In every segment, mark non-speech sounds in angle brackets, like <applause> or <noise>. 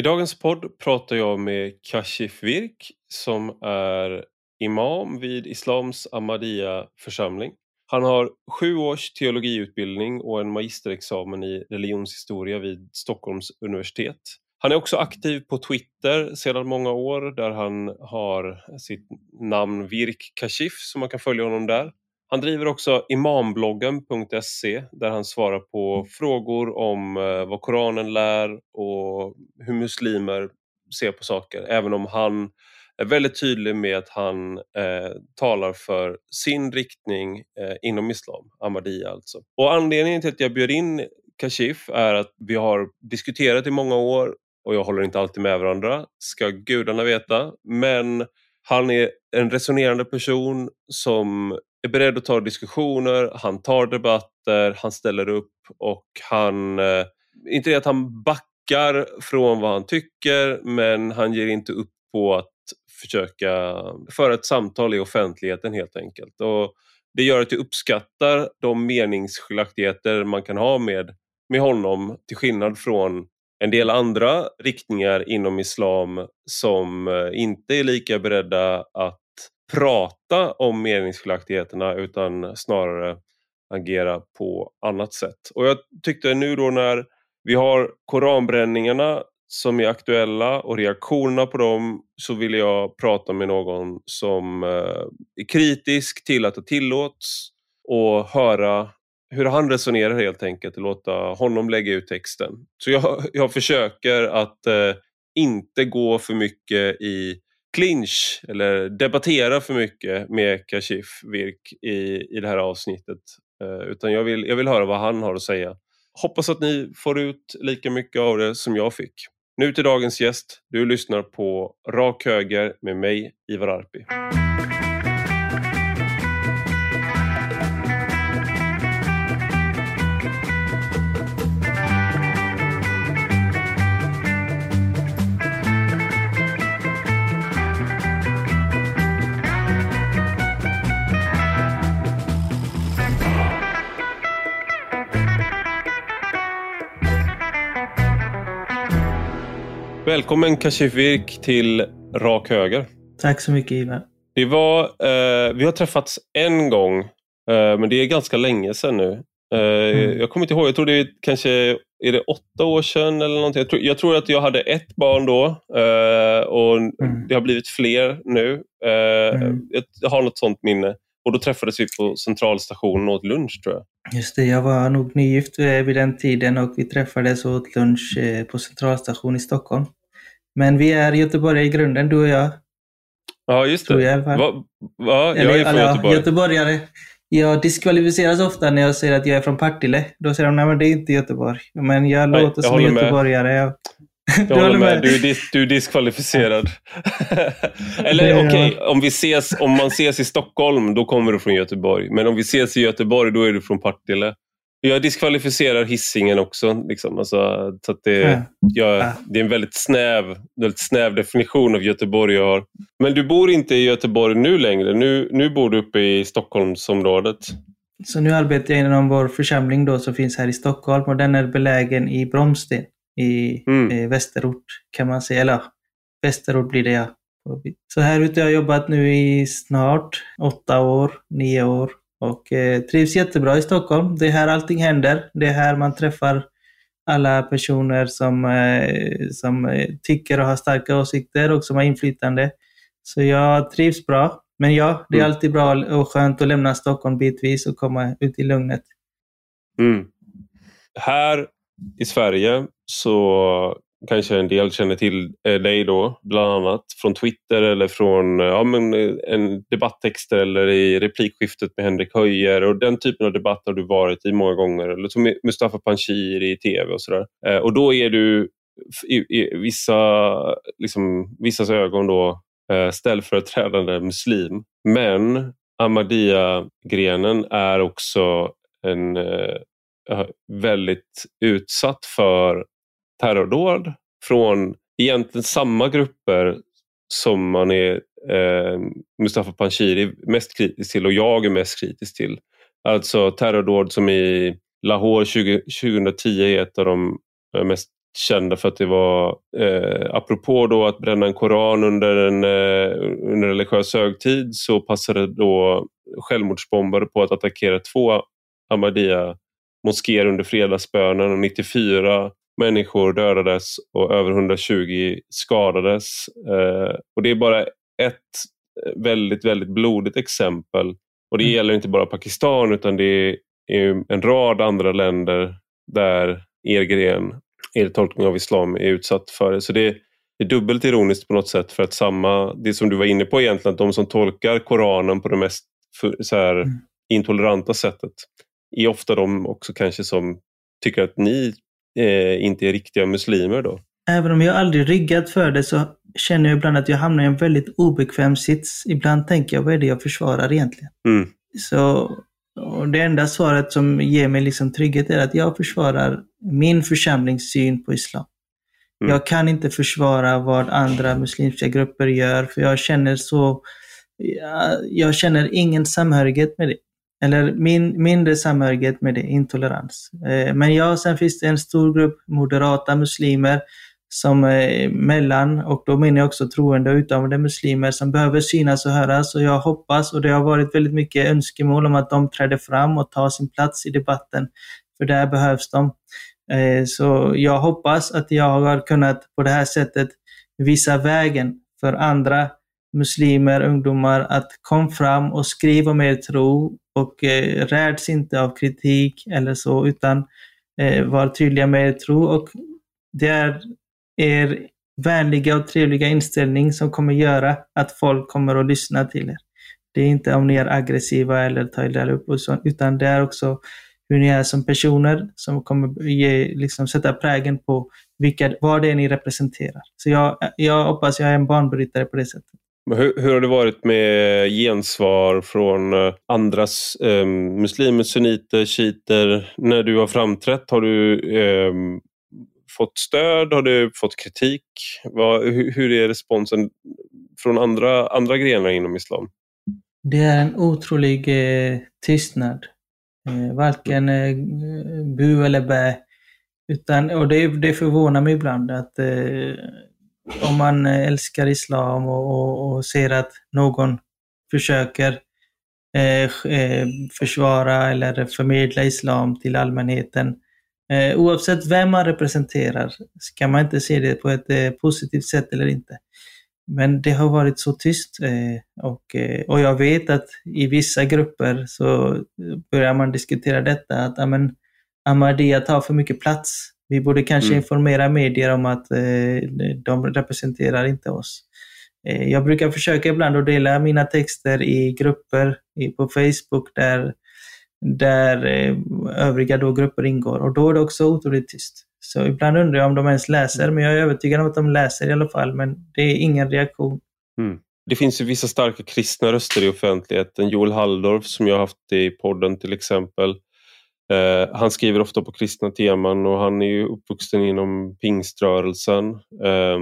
I dagens podd pratar jag med Kashif Virk som är imam vid Islams Ahmadiyya församling. Han har sju års teologiutbildning och en magisterexamen i religionshistoria vid Stockholms universitet. Han är också aktiv på Twitter sedan många år där han har sitt namn Virk Kashif som man kan följa honom där. Han driver också imambloggen.se där han svarar på frågor om eh, vad Koranen lär och hur muslimer ser på saker. Även om han är väldigt tydlig med att han eh, talar för sin riktning eh, inom islam, Ahmadiyya alltså. Och anledningen till att jag bjöd in Kashif är att vi har diskuterat i många år och jag håller inte alltid med varandra, ska gudarna veta. Men han är en resonerande person som är beredd att ta diskussioner, han tar debatter, han ställer upp och han, eh, inte det att han backar från vad han tycker, men han ger inte upp på att försöka föra ett samtal i offentligheten helt enkelt. Och det gör att jag uppskattar de meningsskiljaktigheter man kan ha med, med honom till skillnad från en del andra riktningar inom islam som eh, inte är lika beredda att prata om meningsskiljaktigheterna utan snarare agera på annat sätt. Och jag tyckte nu då när vi har koranbränningarna som är aktuella och reaktionerna på dem så ville jag prata med någon som eh, är kritisk till att det tillåts och höra hur han resonerar helt enkelt och låta honom lägga ut texten. Så jag, <laughs> jag försöker att eh, inte gå för mycket i clinch eller debattera för mycket med Kashif Virk i, i det här avsnittet. Eh, utan jag vill, jag vill höra vad han har att säga. Hoppas att ni får ut lika mycket av det som jag fick. Nu till dagens gäst. Du lyssnar på Rak Höger med mig, Ivar Arpi. Välkommen Kashif Virk till Rak Höger. Tack så mycket Ivar. Det var, eh, vi har träffats en gång, eh, men det är ganska länge sedan nu. Eh, mm. Jag kommer inte ihåg, jag tror det är kanske är det åtta år sedan eller någonting. Jag tror, jag tror att jag hade ett barn då eh, och mm. det har blivit fler nu. Eh, mm. Jag har något sånt minne. Och då träffades vi på centralstationen och åt lunch tror jag. Just det, jag var nog nygift eh, vid den tiden och vi träffades och åt lunch på centralstationen i Stockholm. Men vi är göteborgare i grunden, du och jag. Ja, just det. Jag, va, va? jag är från Göteborg. Göteborgare. Jag diskvalificeras ofta när jag säger att jag är från Partille. Då säger de, nej men det är inte Göteborg. Men jag nej, låter jag som göteborgare. Jag, <laughs> jag håller med. med. Du, är dis, du är diskvalificerad. <laughs> Eller okej, okay, om, om man ses i Stockholm, då kommer du från Göteborg. Men om vi ses i Göteborg, då är du från Partille. Jag diskvalificerar hissingen också. Liksom. Alltså, så det, ja. Jag, det är en väldigt snäv, väldigt snäv definition av Göteborg jag har. Men du bor inte i Göteborg nu längre. Nu, nu bor du uppe i Stockholmsområdet. Så nu arbetar jag inom vår församling då, som finns här i Stockholm och den är belägen i Bromsten i mm. västerort kan man säga. Eller västerort blir det ja. Så här ute har jag jobbat nu i snart åtta år, nio år. Och eh, trivs jättebra i Stockholm. Det är här allting händer. Det är här man träffar alla personer som, eh, som eh, tycker och har starka åsikter och som har inflytande. Så jag trivs bra. Men ja, det är mm. alltid bra och skönt att lämna Stockholm bitvis och komma ut i lugnet. Mm. Här i Sverige så kanske en del känner till eh, dig då, bland annat från Twitter eller från eh, ja, men eh, en debatttexter eller i replikskiftet med Henrik Höjer och den typen av debatt har du varit i många gånger, eller som Mustafa Panshiri i tv och sådär. Och då är du i, i vissa, liksom, vissas ögon då ställföreträdande muslim. Men Ahmadiyya-grenen är också en väldigt utsatt för terrordåd från egentligen samma grupper som man är eh, Mustafa Panshiri mest kritisk till och jag är mest kritisk till. Alltså terrordåd som i Lahore 20, 2010 är ett av de eh, mest kända för att det var, eh, apropå då att bränna en koran under en eh, under religiös högtid så passade då självmordsbombare på att attackera två Ahmadiyya moskéer under fredagsbönen och 94 människor dödades och över 120 skadades. Eh, och det är bara ett väldigt, väldigt blodigt exempel. Och det mm. gäller inte bara Pakistan utan det är en rad andra länder där er gren, er tolkning av islam är utsatt för det. Så det är dubbelt ironiskt på något sätt för att samma, det som du var inne på egentligen, att de som tolkar Koranen på det mest så här, mm. intoleranta sättet är ofta de också kanske som tycker att ni eh, inte är riktiga muslimer då. Även om jag aldrig ryggat för det så känner jag ibland att jag hamnar i en väldigt obekväm sits. Ibland tänker jag, vad är det jag försvarar egentligen? Mm. Så det enda svaret som ger mig liksom trygghet är att jag försvarar min församlings syn på islam. Mm. Jag kan inte försvara vad andra muslimska grupper gör, för jag känner så... Jag, jag känner ingen samhörighet med det. Eller min, mindre samhörighet med det, intolerans. Eh, men ja, sen finns det en stor grupp moderata muslimer som är mellan, och då menar jag också troende och utövande muslimer som behöver synas och höras. Och jag hoppas, och det har varit väldigt mycket önskemål om att de träder fram och tar sin plats i debatten, för där behövs de. Eh, så jag hoppas att jag har kunnat på det här sättet visa vägen för andra muslimer, ungdomar att kom fram och skriv om er tro och eh, räds inte av kritik eller så, utan eh, var tydliga med er tro. Och det är er vänliga och trevliga inställning som kommer göra att folk kommer att lyssna till er. Det är inte om ni är aggressiva eller tar illa upp, och så, utan det är också hur ni är som personer som kommer ge, liksom, sätta prägen på vilka, vad det är ni representerar. Så jag, jag hoppas jag är en banbrytare på det sättet. Hur, hur, har det varit med gensvar från andra eh, ehm, muslimer, sunniter, shiiter när du har framträtt? Har du eh, fått stöd? Har du fått kritik? Vad, hur, hur, är responsen från andra, andra grenar inom islam? Det är en otrolig eh, tystnad. Eh, varken eh, bu eller bä. Utan, och det, det förvånar mig ibland att eh, om man eh, älskar islam och, och, och ser att någon försöker eh, eh, försvara eller förmedla islam till allmänheten Eh, oavsett vem man representerar ska man inte se det på ett eh, positivt sätt eller inte. Men det har varit så tyst eh, och, och jag vet att i vissa grupper så börjar man diskutera detta att amen, Ahmadiyya tar för mycket plats. Vi borde kanske mm. informera medier om att eh, de representerar inte oss. Eh, jag brukar försöka ibland att dela mina texter i grupper på Facebook där där eh, övriga då grupper ingår och då är det också otroligt tyst. Så ibland undrar jag om de ens läser, men jag är övertygad om att de läser i alla fall, men det är ingen reaktion. Mm. Det finns ju vissa starka kristna röster i offentligheten. Joel Halldorf som jag haft i podden till exempel. Eh, han skriver ofta på kristna teman och han är ju uppvuxen inom pingströrelsen. Eh,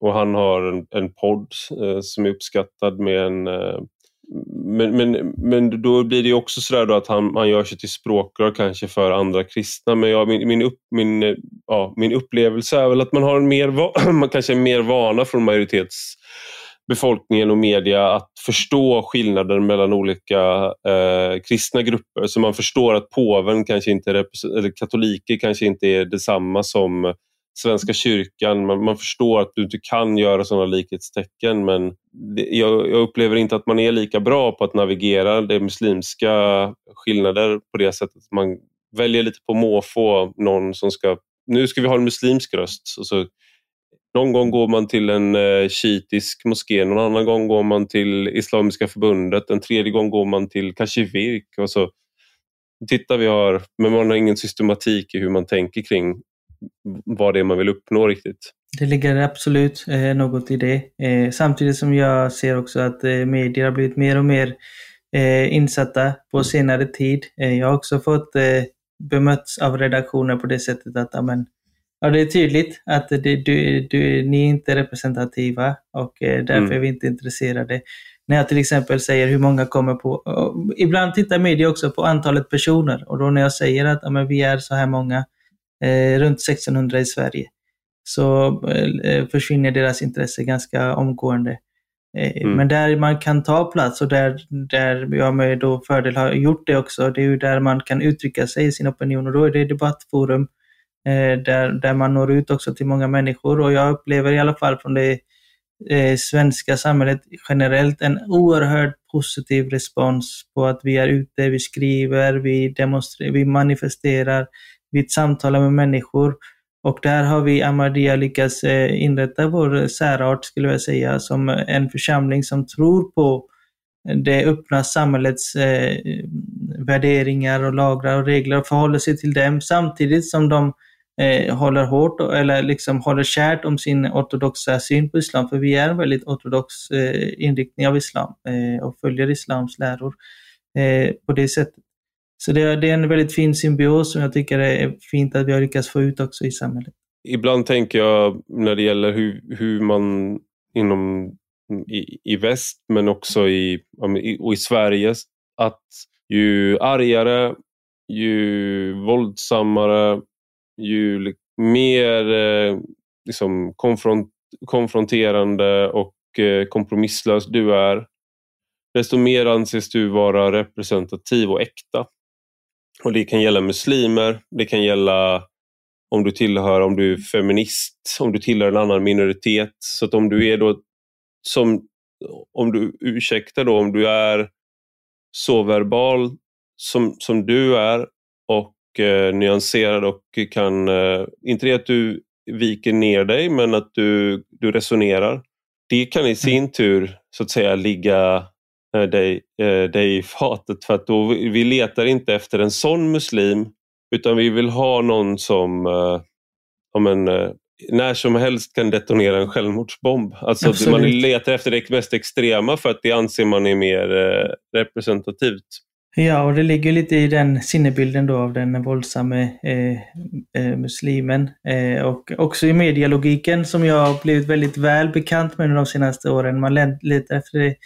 och han har en, en podd eh, som är uppskattad med en eh, men, men, men då blir det också sådär att han, han gör sig till språkrör kanske för andra kristna. Men ja, min, min, upp, min, ja, min upplevelse är väl att man har en mer, <clears throat> man kanske är mer vana från majoritets befolkningen och media att förstå skillnaden mellan olika eh, kristna grupper. Så man förstår att påven kanske inte, eller katoliker kanske inte är detsamma som Svenska kyrkan. Man, man, förstår att du inte kan göra sådana likhetstecken men det, jag, jag, upplever inte att man är lika bra på att navigera det muslimska skillnader på det sättet. Man väljer lite på måfå någon som ska, nu ska vi ha en muslimsk röst. Så, någon gång går man till en eh, shiitisk moské, någon annan gång går man till Islamiska förbundet, en tredje gång går man till Kashivirk. Och så, alltså, titta vi har, men man har ingen systematik i hur man tänker kring vad det är man vill uppnå riktigt. Det ligger absolut eh, något i det. Eh, samtidigt som jag ser också att eh, medier har blivit mer och mer eh, insatta på senare tid. Eh, jag har också fått eh, bemötts av redaktioner på det sättet att amen, ja, det är tydligt att det, du, du, ni är inte representativa och eh, därför mm. är vi inte intresserade. När jag till exempel säger hur många kommer på... ibland tittar media också på antalet personer och då när jag säger att ja, vi är så här många eh, runt 1600 i Sverige. så eh, försvinner deras intresse ganska omgående. Eh, mm. Men där man kan ta plats och där, där jag med då fördel har gjort det också, det är ju där man kan uttrycka sig i sin opinion och då är det debattforum eh, Eh, där, där man når ut också till många människor och jag upplever i alla fall från det eh, svenska samhället generellt en oerhört positiv respons på att vi är ute, vi skriver, vi demonstrerar, vi manifesterar, vi samtalar med människor. Och där har vi Ahmadiyya lyckats eh, inrätta vår särart, skulle jag säga, som en församling som tror på det öppna samhällets eh, värderingar och lagar och regler och förhåller sig till dem samtidigt som de eh, håller hårt eller liksom håller kärt om sin ortodoxa syn på islam. För vi är en väldigt ortodox eh, inriktning av islam eh, och följer islams läror eh, på det sättet. Så det, det, är en väldigt fin symbios som jag tycker är fint att vi har lyckats få ut också i samhället. Ibland tänker jag när det gäller hur, hur man inom i, i väst men också i, och i Sverige att ju argare, ju våldsammare, ju mer eh, liksom konfront, konfronterande och eh, kompromisslös du är, desto mer anses du vara representativ och äkta. Och Det kan gälla muslimer, det kan gälla om du tillhör, om du är feminist, om du tillhör en annan minoritet. Så att om du är då, som, om du ursäktar då, om du är så verbal som, som du är och eh, nyanserad och kan, eh, inte det att du viker ner dig, men att du, du resonerar. Det kan i mm. sin tur så att säga ligga Eh, dig, eh, dig i fatet för att då, vi letar inte efter en sån muslim utan vi vill ha någon som eh, om en, när som helst kan detonera en självmordsbomb. Alltså man letar efter det mest extrema för att det anser man är mer representativt. Ja, och det ligger lite i den sinnebilden då av den våldsamme eh, eh, muslimen. Eh, och också i medialogiken som jag har blivit väldigt väl bekant med de senaste åren. Man letar efter det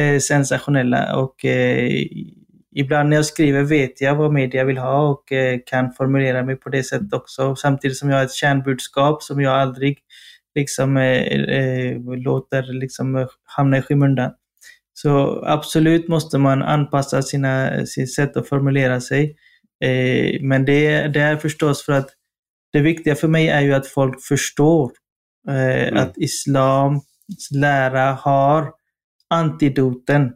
eh, sensationella och eh, ibland när jag skriver vet jag vad media vill ha och eh, kan formulera mig på det sättet också. Samtidigt som jag har ett kärnbudskap som jag aldrig liksom eh, eh, låter liksom hamna i skymundan. Så absolut måste man anpassa sina, sitt sätt att formulera sig. Eh, men det, det är förstås för att det viktiga för mig är ju att folk förstår eh, mm. att islams lära har antidoten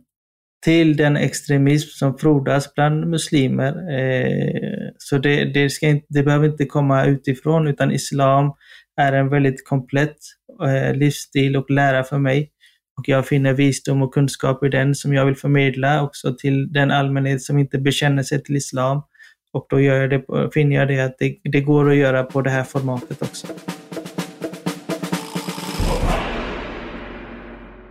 till den extremism som frodas bland muslimer. Eh, så det, det, ska inte, det behöver inte komma utifrån utan islam är en väldigt komplett eh, livsstil och lära för mig. Och jag finner visdom och kunskap i den som jag vill förmedla också till den allmänhet som inte bekänner sig till islam. Och då gör jag det, finner jag det att det, det går att göra på det här formatet också.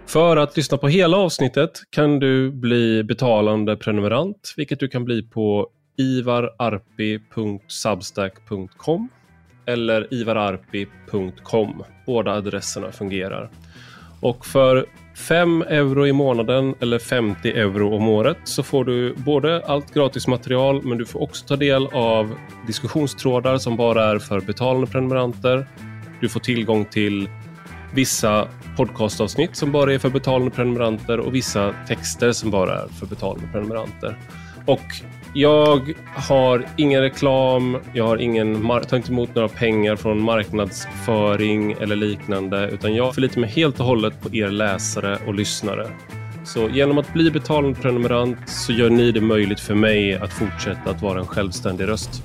För att lyssna på hela avsnittet kan du bli betalande prenumerant, vilket du kan bli på ivararpi.substack.com eller ivararpi.com. Båda adresserna fungerar. Och för 5 euro i månaden eller 50 euro om året så får du både allt gratis material men du får också ta del av diskussionstrådar som bara är för betalande prenumeranter. Du får tillgång till vissa podcastavsnitt som bara är för betalande prenumeranter och vissa texter som bara är för betalande prenumeranter. Och jag har ingen reklam, jag har ingen, tar inte emot några pengar från marknadsföring eller liknande, utan jag förlitar mig helt och hållet på er läsare och lyssnare. Så genom att bli betalande prenumerant så gör ni det möjligt för mig att fortsätta att vara en självständig röst.